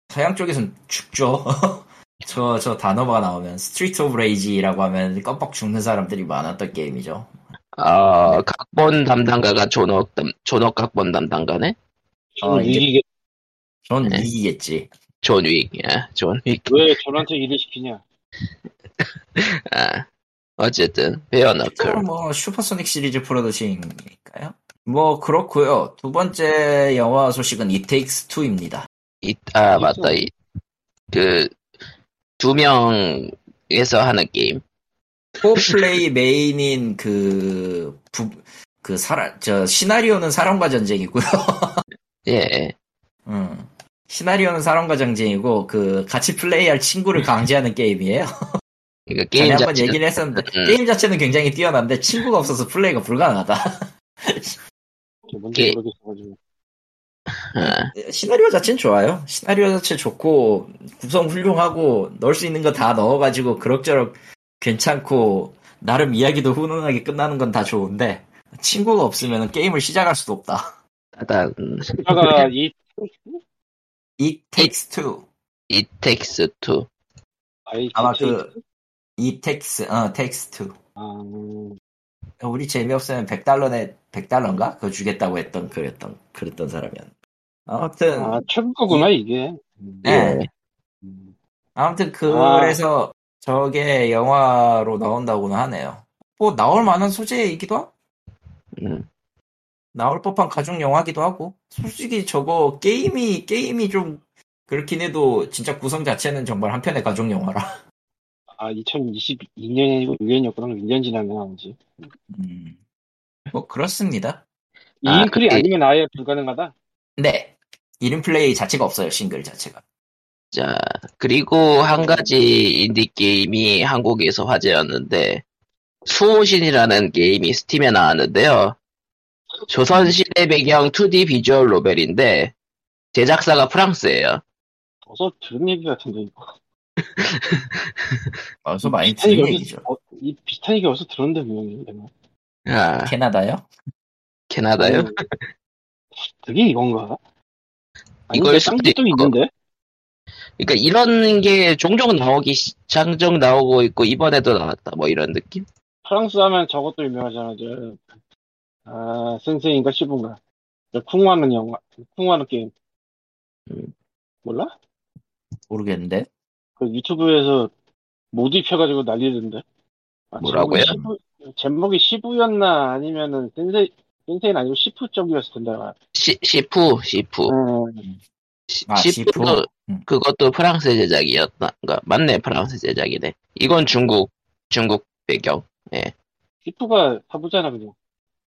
서양 쪽에선 죽죠. 저, 저 단어가 나오면 스트리트 오브 레이지라고 하면 껌뻑 죽는 사람들이 많았던 게임이죠. 아, 각본 담당가가 존 윅, 담- 존 윅 각본 담당가네? 어, 이게- 이게 전 네. 이기겠지. 존 윅, 예, 존 윅. 왜 저한테 일을 시키냐? 아, 어쨌든, Bare Knuckle. 그럼 뭐 슈퍼소닉 시리즈 프로듀싱이니까요. 뭐 그렇고요. 두 번째 영화 소식은 It Takes Two입니다. 이, 아, 맞다. 이, 그, 두 명에서 하는 게임. co-op play 메인인 그, 부, 그 사람, 저, 시나리오는 사람과 전쟁이고요. 예, 음. 시나리오는 사람과 전쟁이고, 그, 같이 플레이할 친구를 강제하는 게임이에요. 그러니까 전에 게임 한번 자체. 얘기를 했었는데, 음. 게임 자체는 굉장히 뛰어난데, 친구가 없어서 플레이가 불가능하다. 게-. 아, 시나리오 자체는 좋아요. 시나리오 자체 좋고, 구성 훌륭하고, 넣을 수 있는 거 다 넣어가지고, 그럭저럭 괜찮고, 나름 이야기도 훈훈하게 끝나는 건 다 좋은데, 친구가 없으면 게임을 시작할 수도 없다. 아까 이 It takes two. It takes two. 아이 아마 그, It takes, 어, takes two. 아, 음, 우리 재미없으면 100달러네, 100달러인가? 그거 주겠다고 했던, 그랬던, 그랬던 사람이었 아무튼, 아 최고구나 이게. 음, 네. 음. 아무튼 그래서 저게 영화로 나온다고는 하네요. 뭐 나올 만한 소재이기도 하고 음, 나올 법한 가족 영화기도 하고 솔직히 저거 게임이 게임이 좀 그렇긴 해도 진짜 구성 자체는 정말 한편의 가족 영화라. 아 2022년이고 6년이었구나. 1년 지나면 나오지. 음. 뭐 그렇습니다. 아, 이인 클이 그게- 아니면 아예 불가능하다. 네. 이름 플레이 자체가 없어요 싱글 자체가. 자, 그리고 한 가지 인디 게임이 한국에서 화제였는데, 수호신이라는 게임이 스팀에 나왔는데요. 조선시대 배경 2D 비주얼 노벨인데, 제작사가 프랑스예요 어서 들은 얘기 같은데 이거. 어서 많이 들은 얘기 얘기죠. 어디서, 어, 이 비슷한 얘기 어디서 들었는데 분명히 내가. 아, 캐나다요? 캐나다요? 음, 그게 이건가? 아니, 이걸 수도 있고. 있는데? 그러니까 이런 게 종종 나오기, 시- 장정 나오고 있고, 이번에도 나왔다, 뭐 이런 느낌? 프랑스 하면 저것도 유명하잖아. 저, 아, 센세인가 시분가. 저 쿵하는 영화, 쿵하는 게임. 음. 몰라? 모르겠는데. 그 유튜브에서 모드 입혀가지고 난리던데. 아, 뭐라고요? 제목이 시부, 제목이 시부였나 아니면은 센세, 센세인 아니고 Sifu 쪽이었을 텐데. 아, 시, Sifu, Sifu. 음, 시- 아 Sifu도 Sifu. 음. 그것도 프랑스 제작이었던가 맞네 프랑스 제작이네 이건 중국 중국 배경 Sifu가 사부잖아, 그냥.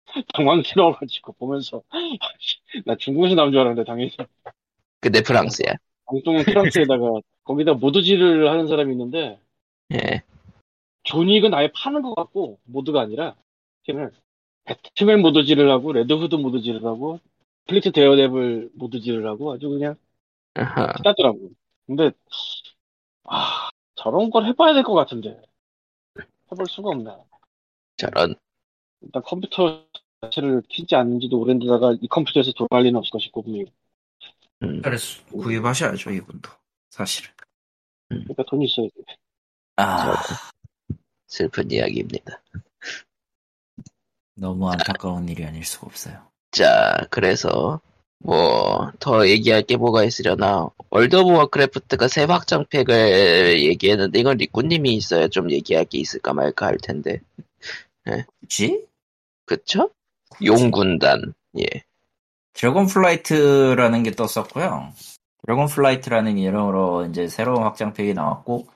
당황스러워가지고 보면서. 나 중국에서 나온 줄 알았는데, 당연히. 근데 프랑스야 방송은 프랑스에다가, 거기다 모드질을 하는 사람이 있는데, 예 존윅은 아예 파는 것 같고 모드가 아니라 스킨을 배트맨 모드질을 하고 레드후드 모드질을 하고 플리트 데어데블 모드질을 하고 아주 그냥. 짜더라고. 근데 아 저런 걸 해봐야 될 것 같은데 해볼 수가 없네. 저런 일단 컴퓨터 자체를 키지 않는지도 오랜데다가 이 컴퓨터에서 돌아갈 리는 없을 것이고 분명히. 음, 그래서 구입하셔야죠 이분도 사실은. 그러니까 돈이 있어야 돼. 아 슬픈 이야기입니다 너무 안타까운 일이 아닐 수가 없어요. 자 그래서 뭐 더 얘기할 게 뭐가 있으려나 World of Warcraft가 새 확장팩을 얘기했는데 이건 리꾸님이 있어야 좀 얘기할 게 있을까 말까 할 텐데 그치? 그쵸? 용군단. 예. Dragonflight라는 게 떴었고요. Dragonflight라는 이름으로 이제 새로운 확장팩이 나왔고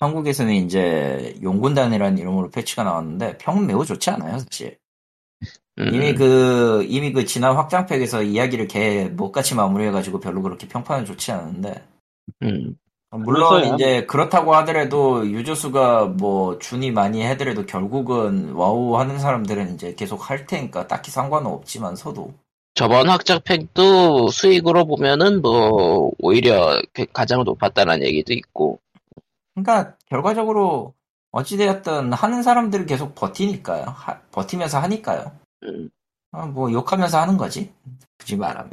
한국에서는 이제 용군단이라는 이름으로 패치가 나왔는데 평은 매우 좋지 않아요, 사실. 음, 이미 그 이미 그 지난 확장팩에서 이야기를 개 좆같이 마무리해가지고 별로 그렇게 평판은 좋지 않은데 음, 물론 그래서야. 이제 그렇다고 하더라도 유저 수가 뭐 줄긴 많이 했더라도 결국은 와우 하는 사람들은 이제 계속 할 테니까 딱히 상관은 없지만서도 저번 확장팩도 수익으로 보면은 뭐 오히려 그 가장 높았다는 얘기도 있고 그러니까 결과적으로 어찌되었든 하는 사람들은 계속 버티니까요. 하- 버티면서 하니까요. 음, 아, 뭐 욕하면서 하는 거지. 굳이 말하면.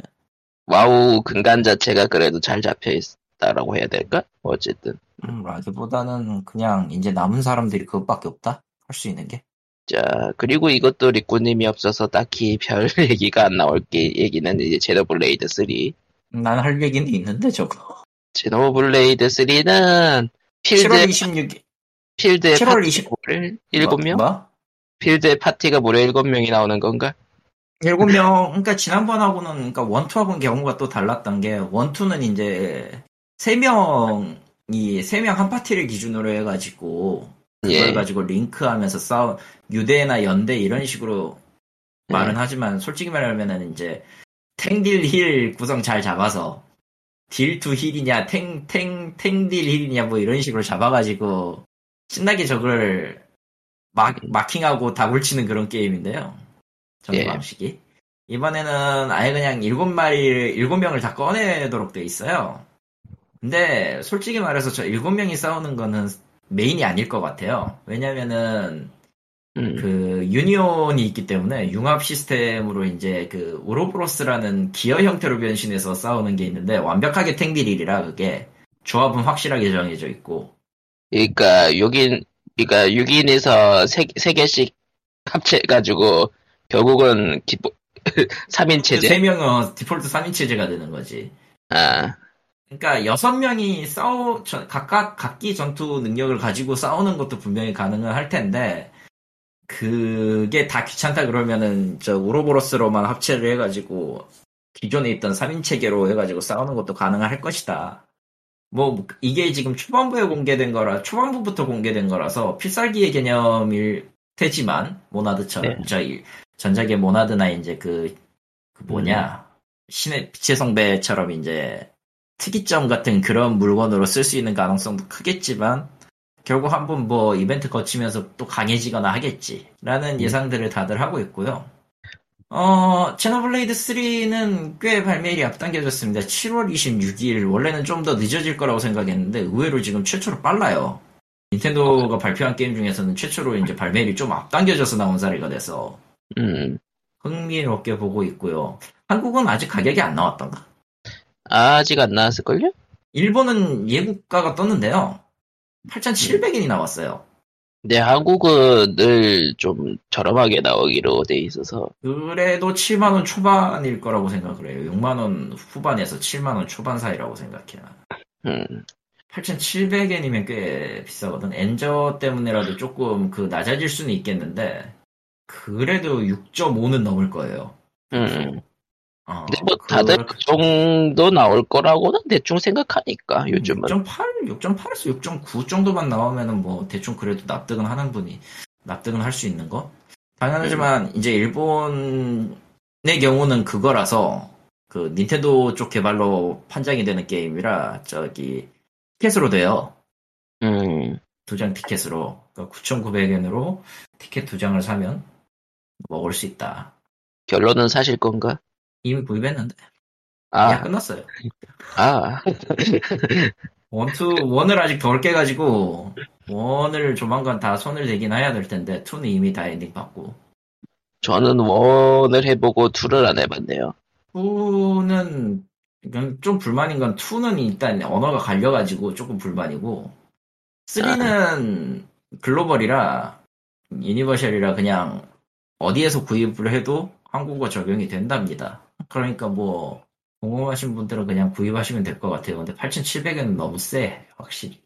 와우 근간 자체가 그래도 잘 잡혀 있 다라고 해야 될까? 어쨌든 음, 라기보다는 그냥 이제 남은 사람들이 그것밖에 없다. 할 수 있는 게. 자 그리고 이것도 리꾸님이 없어서 딱히 별 얘기가 안 나올 게 얘기는 이제 제노블레이드 3 난 할 얘기는 있는데 저거. Xenoblade 3는 필드 7월 26일. 필드에 7월 파티가 20 무려 7명? 뭐? 필드에 파티가 무려 7명이 나오는 건가? 일곱 명, 그러니까 지난번하고는, 그러니까 one two하고는 경우가 또 달랐던 게, one two는 이제, 세 명이, 세 명 한 파티를 기준으로 해가지고, 그걸 예. 가지고 링크하면서 싸우, 유대나 연대 이런 식으로 말은 예. 하지만, 솔직히 말하면은 이제, 탱딜 힐 구성 잘 잡아서, 딜 투 힐이냐, 탱, 탱, 탱딜 힐이냐, 뭐 이런 식으로 잡아가지고, 신나게 저걸, 마, 마킹하고 다굴치는 그런 게임인데요. 전의 예. 방식이. 이번에는 아예 그냥 일곱 마리를, 일곱 명을 다 꺼내도록 돼 있어요. 근데 솔직히 말해서 저 일곱 명이 싸우는 거는 메인이 아닐 것 같아요. 왜냐면은 음, 그 유니온이 있기 때문에 융합 시스템으로 이제 그 우로브로스라는 기어 형태로 변신해서 싸우는 게 있는데 완벽하게 탱딜일이라 그게 조합은 확실하게 정해져 있고 그러니까 6인 그러니까 6인에서 세, 세 개씩 합쳐가지고 결국은 기본 3인 체제. 세 명은 디폴트 3인 체제가 되는 거지. 아, 그러니까 여섯 명이 싸우 저- 각각 각기 전투 능력을 가지고 싸우는 것도 분명히 가능은 할 텐데 그게 다 귀찮다 그러면은 저 우로보로스로만 합체를 해가지고 기존에 있던 3인 체계로 해가지고 싸우는 것도 가능할 것이다. 뭐 이게 지금 초반부에 공개된 거라 초반부부터 공개된 거라서 필살기의 개념일 테지만 모나드처럼 네. 저희 전작의 모나드나 이제 그, 그 뭐냐 신의 빛의 성배처럼 이제 특이점 같은 그런 물건으로 쓸 수 있는 가능성도 크겠지만 결국 한번 뭐 이벤트 거치면서 또 강해지거나 하겠지라는 예상들을 다들 하고 있고요. 어, 제노블레이드 3는 꽤 발매일이 앞당겨졌습니다. 7월 26일. 원래는 좀 더 늦어질 거라고 생각했는데 의외로 지금 최초로 빨라요. 닌텐도가 발표한 게임 중에서는 최초로 이제 발매일이 좀 앞당겨져서 나온 사례가 돼서 음, 흥미롭게 보고 있고요. 한국은 아직 가격이 안 나왔던가? 아직 안 나왔을걸요? 일본은 예고가가 떴는데요. 8,700엔이 나왔어요. 근데 한국은 늘 좀 저렴하게 나오기로 돼 있어서 그래도 7만원 초반일 거라고 생각을 해요. 6만원 후반에서 7만원 초반 사이라고 생각해요. 음, 8,700엔이면 꽤 비싸거든. 엔저 때문에라도 조금 그 낮아질 수는 있겠는데, 그래도 6.5는 넘을 거예요. 음. 어, 근데 뭐 다들 그 정도 나올 거라고는 대충 생각하니까 요즘은 6.8, 6.8에서 6.9 정도만 나오면은 뭐 대충 그래도 납득은 하는 분이 납득은 할 수 있는 거. 당연하지만 이제 일본의 경우는 그거라서 그 닌텐도 쪽 개발로 판정이 되는 게임이라 저기 티켓으로 돼요. 음, 두 장 티켓으로 그러니까 9,900엔으로 티켓 두 장을 사면 먹을 수 있다. 결론은 사실 건가? 이미 구입했는데 야 아, 끝났어요. 아, one two one을 아직 덜 깨가지고 one을 조만간 다 손을 대긴 해야 될 텐데 two는 이미 다 엔딩 봤고 저는 one을 해보고 two를 안 해봤네요. two는 좀 불만인 건 two는 일단 언어가 갈려가지고 조금 불만이고 three는 글로벌이라 universal이라 그냥 어디에서 구입을 해도 한국어 적용이 된답니다. 그러니까 뭐 궁금하신 분들은 그냥 구입하시면 될 것 같아요. 근데 8,700엔 너무 세, 확실히.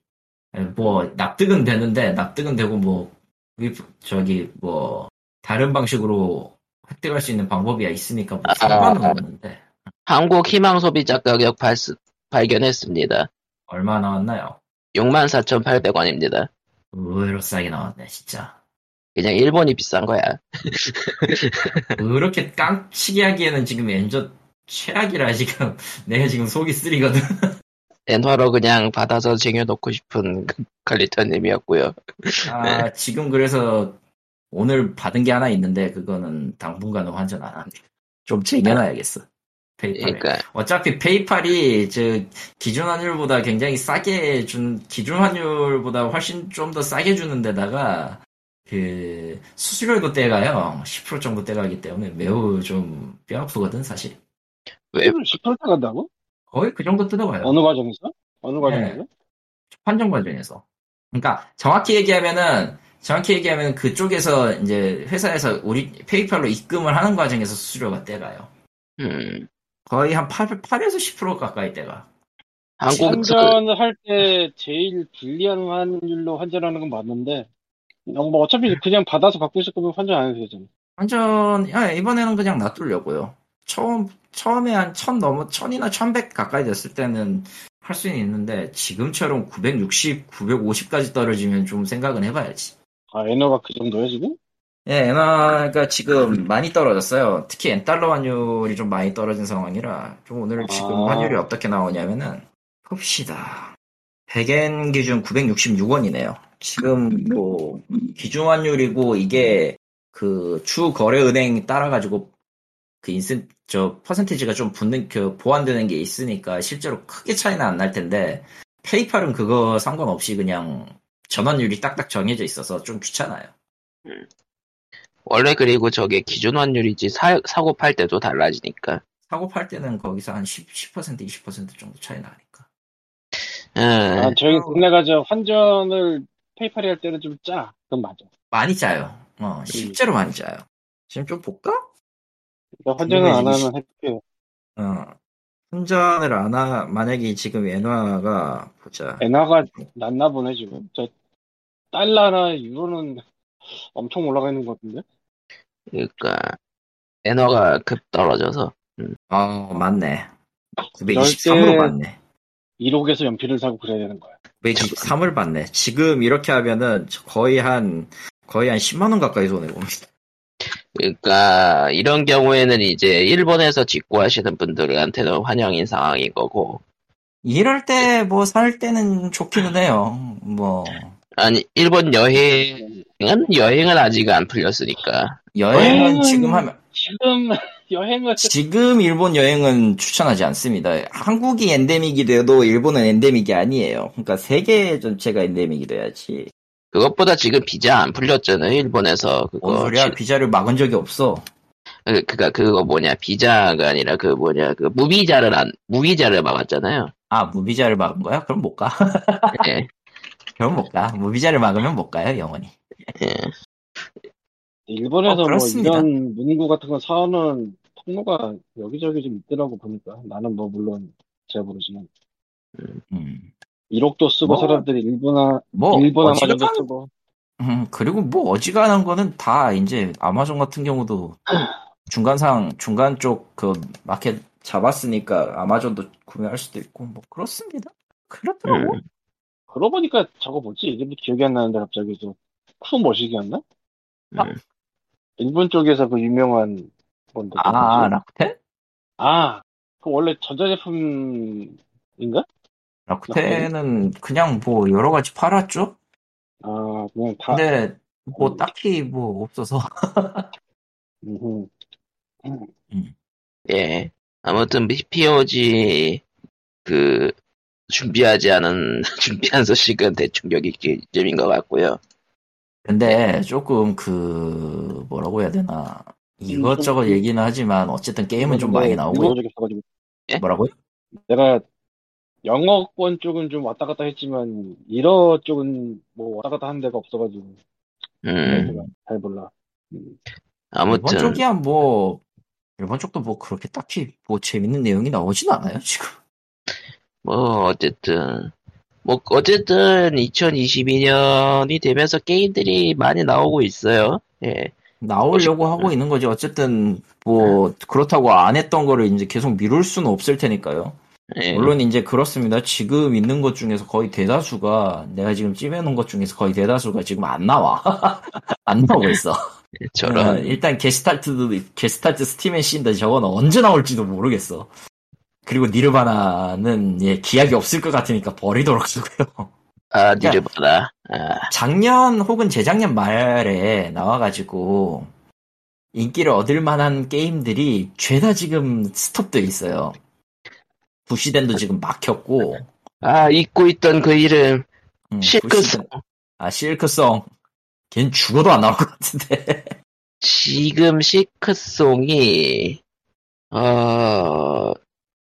뭐 납득은 되는데 납득은 되고 뭐 구입 저기 뭐 다른 방식으로 획득할 수 있는 방법이 있으니까 뭐 아. 상관은 없는데 한국 희망 소비자 가격 발, 발견했습니다. 얼마 나왔나요? 64,800원입니다. 의외로 싸게 나왔네 진짜. 그냥 일본이 비싼 거야. 그렇게 깡치기 하기에는 지금 엔저 최악이라 지금 내가 지금 속이 쓰리거든. 엔화로 그냥 받아서 쟁여놓고 싶은 칼리터님이었고요. 아 지금 그래서 오늘 받은 게 하나 있는데 그거는 당분간은 환전 안 합니다. 좀 쟁여놔야겠어. 그러니까 어차피 페이팔이 저 기준 환율보다 굉장히 싸게 준 기준 환율보다 훨씬 좀 더 싸게 주는 데다가 그 수수료도 떼가요 10% 정도 떼가기 때문에 매우 좀 뼈 아프거든 사실 왜10% 간다고? 거의 그 정도 뜯어가요 어느 과정에서? 어느 네. 과정에서? 환전 과정에서 그러니까 정확히 얘기하면은 정확히 얘기하면 그쪽에서 이제 회사에서 우리 페이팔로 입금을 하는 과정에서 수수료가 떼가요 음, 거의 한 8, 8에서 10% 가까이 떼가 한국 그, 환전을 할 때 제일 불리한 환율로 환전하는 건 맞는데 어, 뭐 어차피 그냥 받아서 갖고 있을 거면 환전 안 해도 되잖아. 완전 야, 이번에는 그냥 놔두려고요. 처음 처음에 한 천 넘어 천이나 천백 가까이 됐을 때는 할 수는 있는데 지금처럼 960, 950까지 떨어지면 좀 생각은 해봐야지. 아 에너가 그 정도야 지금? 예, 엔화가 지금 많이 떨어졌어요. 특히 엔달러 환율이 좀 많이 떨어진 상황이라 좀 오늘 지금 아. 환율이 어떻게 나오냐면은 봅시다. 100엔 기준 966원이네요. 지금 뭐 기준 환율이고 이게 그 주 거래 은행 따라 가지고 그 인센 저 퍼센티지가 좀 붙는 그 보완되는 게 있으니까 실제로 크게 차이는 안 날 텐데 페이팔은 그거 상관없이 그냥 전환율이 딱딱 정해져 있어서 좀 귀찮아요. 원래 그리고 저게 기준 환율이지 사, 사고 팔 때도 달라지니까. 사고 팔 때는 거기서 한 10, 10% 20% 정도 차이 나니까. 음, 아 저희 국내가 저 환전을 페이팔이 할 때는 좀 짜. 그건 맞아. 많이 짜요. 어, 실제로 많이 짜요. 지금 좀 볼까? 그러니까 환전을 안 하면 해피해요. 어. hun전을 안 하, 만약에 지금 엔화가, 보자. 엔화가 낮나 보네 지금. 저 달러나 유로는 엄청 올라가 있는 것 같은데. 그러니까 엔화가 급 떨어져서 어, 맞네. 이럴 923으로 때- 받네. 1억에서 연필을 사고 그래야 되는 거야. 923을 받네. 지금 이렇게 하면은 거의 한, 거의 한 10만원 가까이 손해봅니다. 그러니까 이런 경우에는 이제 일본에서 직구하시는 분들한테는 환영인 상황인 거고 이럴 때 뭐 살 때는 좋기는 해요. 뭐, 아니 일본 여행은 여행은 아직 안 풀렸으니까 여행은 여행은- 지금 하면, 지금 여행을 지금 일본 여행은 추천하지 않습니다. 한국이 엔데믹이 돼도 일본은 엔데믹이 아니에요. 그러니까 세계 전체가 엔데믹이 돼야지. 그것보다 지금 비자 안 풀렸잖아요 일본에서 뭔 그거 소리야? 시- 비자를 막은 적이 없어. 그, 그니까 그거 뭐냐 비자가 아니라 그 뭐냐 그 무비자를 안 무비자를 막았잖아요 아, 무비자를 막은 거야? 그럼 못 가. 예. 그럼 못 가. 무비자를 막으면 못 가요, 영원히. 일본에서 어, 뭐. 이런 문구 같은 거 사오는 통로가 여기저기 좀 있더라고 보니까 나는 뭐 물론 잘 모르지만 음. 1억도 쓰고 뭐, 사람들이 일본화 뭐, 일본 아마존도 어지간한, 쓰고 음, 그리고 뭐 어지간한 거는 다 이제 아마존 같은 경우도 중간상, 중간 쪽 그 마켓 잡았으니까 아마존도 구매할 수도 있고, 뭐 그렇습니다. 그렇더라고. 음. 그러고 보니까 저거 뭐지 이름이 기억이 안 나는데 갑자기 저쿠 머시기였나? 아, 음. 일본 쪽에서 그 유명한 그 아, 뭐지? 라쿠텐? 아, 그 원래 전자제품인가? 라쿠텐은 그냥 뭐 여러 가지 팔았죠? 아 그냥 다 근데 뭐 딱히 뭐 없어서. 음흠. 예. 아무튼 POG 그 준비하지 않은 준비한 소식은 대충 여기쯤인 것 같고요. 근데 조금 그 뭐라고 해야 되나 이것저것 좀- 얘기는 하지만 어쨌든 게임은 좀 많이 나오고 일본 쪽에 있어가지고 뭐라고요? 내가 영어권 쪽은 좀 왔다 갔다 했지만 일어 쪽은 뭐 왔다 갔다 하는 데가 없어가지고 음, 잘 몰라. 음. 일본 아무튼 쪽이야 뭐 일본 쪽도 뭐 그렇게 딱히 뭐 재밌는 내용이 나오진 않아요 지금. 뭐 어쨌든 뭐 어쨌든 2022년이 되면서 게임들이 많이 나오고 있어요. 예. 나오려고 하고 있는 거지. 어쨌든 뭐 그렇다고 안 했던 거를 이제 계속 미룰 수는 없을 테니까요. 예. 물론 이제 그렇습니다. 지금 있는 것 중에서 거의 대다수가 내가 지금 찜해놓은 것 중에서 거의 대다수가 지금 안 나와. 안 나오고 있어. 어, 저런 일단 게스탈트도 게스탈트 스팀에 씬데 저건 언제 나올지도 모르겠어. 그리고 니르바나는 예, 기약이 없을 것 같으니까 버리도록 하고요. 아 니르바나 아, 작년 혹은 재작년 말에 나와가지고 인기를 얻을 만한 게임들이 죄다 지금 스톱돼 있어요. 부시덴도 지금 막혔고, 아 잊고 있던 그 이름 음, 시크송 부시덴- 아 실크송, 걘 죽어도 안 나올 것 같은데. 지금 시크송이 어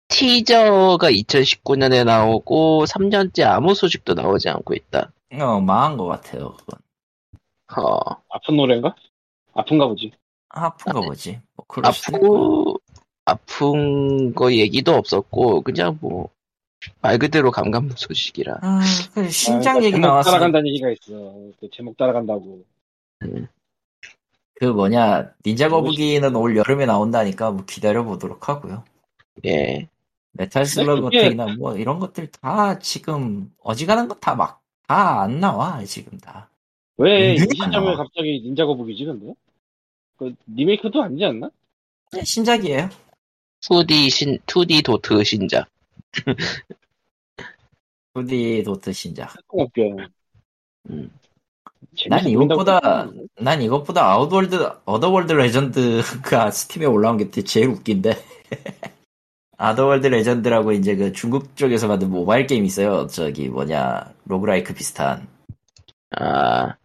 티저가 2019년에 나오고 3년째 아무 소식도 나오지 않고 있다. 어 망한 것 같아요. 그건 어, 아픈 노래인가? 아픈가 보지. 아픈가 보지. 뭐 그럴 수도 있고. 아프 아픈 거 얘기도 없었고 그냥 뭐 말 그대로 감감무 소식이라. 아, 그 신작 아, 얘기 나왔어. 따라간다는 얘기가 있어. 그 제목 따라간다고. 그 뭐냐 닌자 거북이는 올 여름에 나온다니까 뭐 기다려 보도록 하고요. 예. Metal Slug 그게- Attack이나 뭐 이런 것들 다 지금 어지간한 거 다 막 다 안 나와 지금 다. 왜이 은근히 안 시점에. 갑자기 닌자 거북이지 근데? 그 리메이크도 아니지 않나? 그냥 신작이에요. 2D 신 2D 도트 신작. 2D 도트 신작. 없게. 음. 난 이것보다 난 이것보다 Outworld Otherworld Legend가 Steam에 올라온 게 제일 웃긴데. Otherworld Legend라고 이제 그 중국 쪽에서 만든 모바일 게임 있어요. 저기 뭐냐 roguelike 비슷한. 아,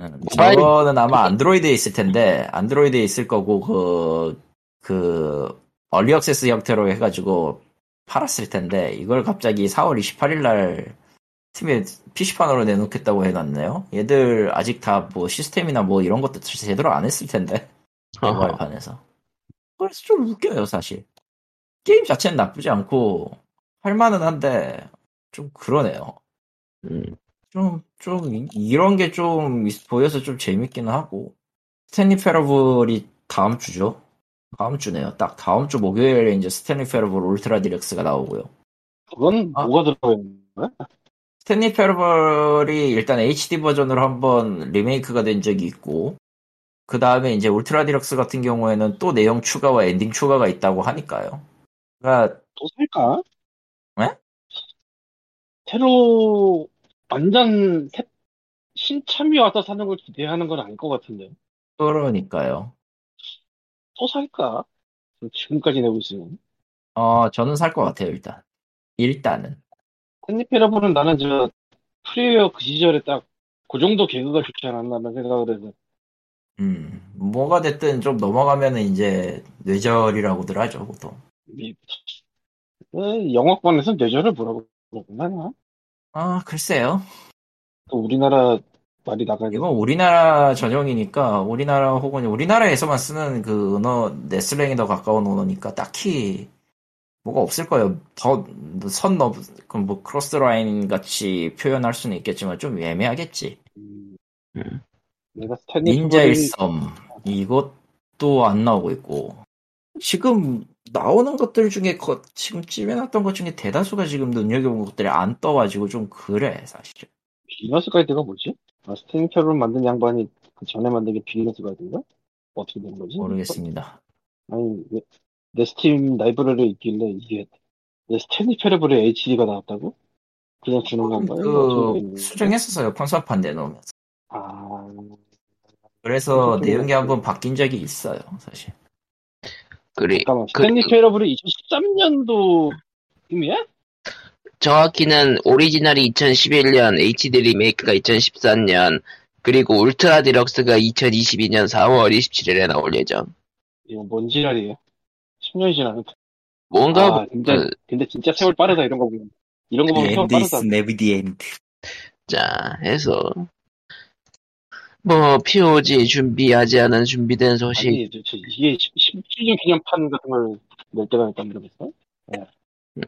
응, 모바일- 저거는 아마 안드로이드에 있을 텐데 안드로이드에 있을 거고 그, 그 early access 형태로 해가지고 팔았을 텐데 이걸 갑자기 4월 28일 날 팀에 PC판으로 내놓겠다고 해놨네요. 얘들 아직 다 뭐 시스템이나 뭐 이런 것도 제대로 안 했을 텐데 어허. 모바일 판에서. 그래서 좀 웃겨요 사실. 게임 자체는 나쁘지 않고 할만은 한데 좀 그러네요. 음. 좀, 좀, 이- 이런 게 좀 보여서 좀 재밌기는 하고. Stanley Parable이 다음 주죠? 다음 주네요. 딱 다음 주 목요일에 이제 Stanley Parable Ultra Deluxe가 나오고요. 그건 아. 뭐가 들어가 있는 거야? Stanley Parable이 일단 HD 버전으로 한번 리메이크가 된 적이 있고, 그 다음에 이제 Ultra Deluxe 같은 경우에는 또 내용 추가와 엔딩 추가가 있다고 하니까요. 그러니까, 또 살까? 네? 새로 완전 새, 신참이 와서 사는 걸 기대하는 건 아닐 것 같은데. 그러니까요. 또 살까? 지금까지 내고 있으면. 어, 저는 살 것 같아요, 일단. 일단은. Stanley Parable은 나는 저 프리웨어 그 시절에 딱 그 정도 개그가 좋지 않았나라는 생각을 해서 음, 뭐가 됐든 좀 넘어가면은 이제 뇌절이라고들 하죠, 보통. 이- 에, 영어권에서 뇌절을 뭐라고 그러구나. 아, 글쎄요. 또 우리나라 말이 나가야 돼. 이건 우리나라 전용이니까, 우리나라 혹은 우리나라에서만 쓰는 그 언어, 넷슬랭이 더 가까운 언어니까 딱히 뭐가 없을 거예요. 더, 선 넘, 그 뭐, 크로스 라인 같이 표현할 수는 있겠지만 좀 애매하겠지. 음, 음. 내가 스탠리 닌자의 페러블이 썸. 이것도 안 나오고 있고. 지금 나오는 것들 중에 거- 지금 찜해놨던 것 중에 대다수가 지금 눈여겨본 것들이 안 떠가지고 좀 그래 사실. Beginner's Guide가 뭐지? 아, Stanley Parable 만든 양반이 그 전에 만든 게 Beginner's Guide인가? 어떻게 된 거지? 모르겠습니다. 아니 왜- 내 스팀 라이브러리에 있길래 이게 내 Stanley Parable의 HD가 나왔다고? 그냥 주는 건가요? 뭐그된 거예요? 수정했었어요 콘솔판 내놓으면서. 아, 그래서 내용이 좀 한번 바뀐 적이 있어요 사실. 그리 잠깐만 그- Stanley Parable이 2013년도 이미야? 정확히는 오리지널이 2011년, HD 리메이크가 2014년, 그리고 울트라 디럭스가 2022년 4월 27일에 나올 예정. 이거 뭔 지랄이에요? 10년이 지났는데 뭔가 아, 근데, 그, 근데 진짜 세월 빠르다 이런 거 보면 이런 거 보면 세월 빠르다 the end. 자 해서 뭐 POG 준비하지 않은 준비된 소식 아니 저, 저, 이게 17년 기념판 같은 걸 낼 때가 있단 말이겠어? 예. 음.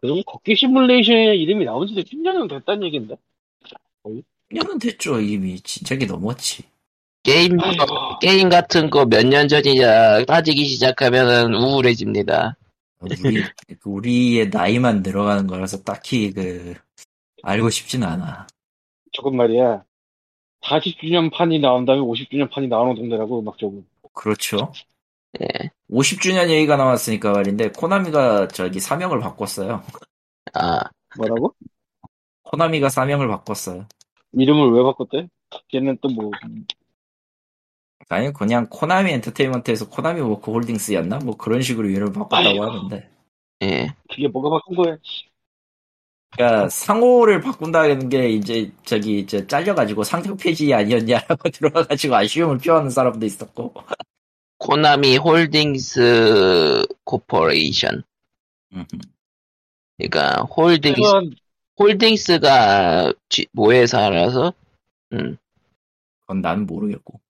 그리고 걷기 시뮬레이션의 이름이 나온 지도 10년은 됐다는 얘긴데 1년은 됐죠 이미 진작에 넘었지. 게임 게임 같은 거 몇 년 전이냐 따지기 시작하면은 우울해집니다. 우리 우리의 나이만 늘어가는 거라서 딱히 그 알고 싶진 않아. 저건 말이야. 40주년 판이 나온 다음에 50주년 판이 나오는 동네라고 음악적으로. 그렇죠. 예. 50주년 얘기가 나왔으니까 말인데 코나미가 저기 사명을 바꿨어요. 아 뭐라고? 코나미가 사명을 바꿨어요. 이름을 왜 바꿨대? 걔는 또 뭐, 아니 그냥 코나미 엔터테인먼트에서 코나미 워크 홀딩스였나? 뭐 그런 식으로 이름을 바꿨다고 아이고. 하는데. 예. 그게 뭐가 바꾼 거야? 그러니까 상호를 바꾼다는 게 이제 저기 이제 잘려가지고 상장 폐지 아니었냐라고 들어와가지고 아쉬움을 표하는 사람도 있었고. 코나미 홀딩스 코퍼레이션. 음, 그러니까 홀딩스 최소한, 홀딩스가 모회사라서 음, 그건 나는 모르겠고.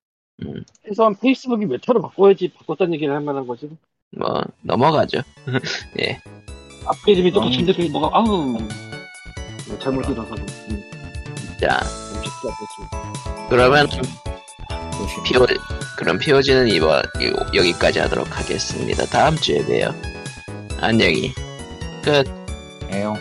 최소한 페이스북이 메타로 바꿔야지 바꿨다는 얘기를 할 만한 거지. 뭐 넘어가죠. 앞에 이름이 음. 똑같은데 그게 뭐가, 아우. 뭐 잘못 들어서. 음, 자 쉽지 않겠지. 그러면. 피오 그럼 피오지는 이번 요- 여기까지 하도록 하겠습니다. 다음 주에 봬요. 안녕히 끝. 에요.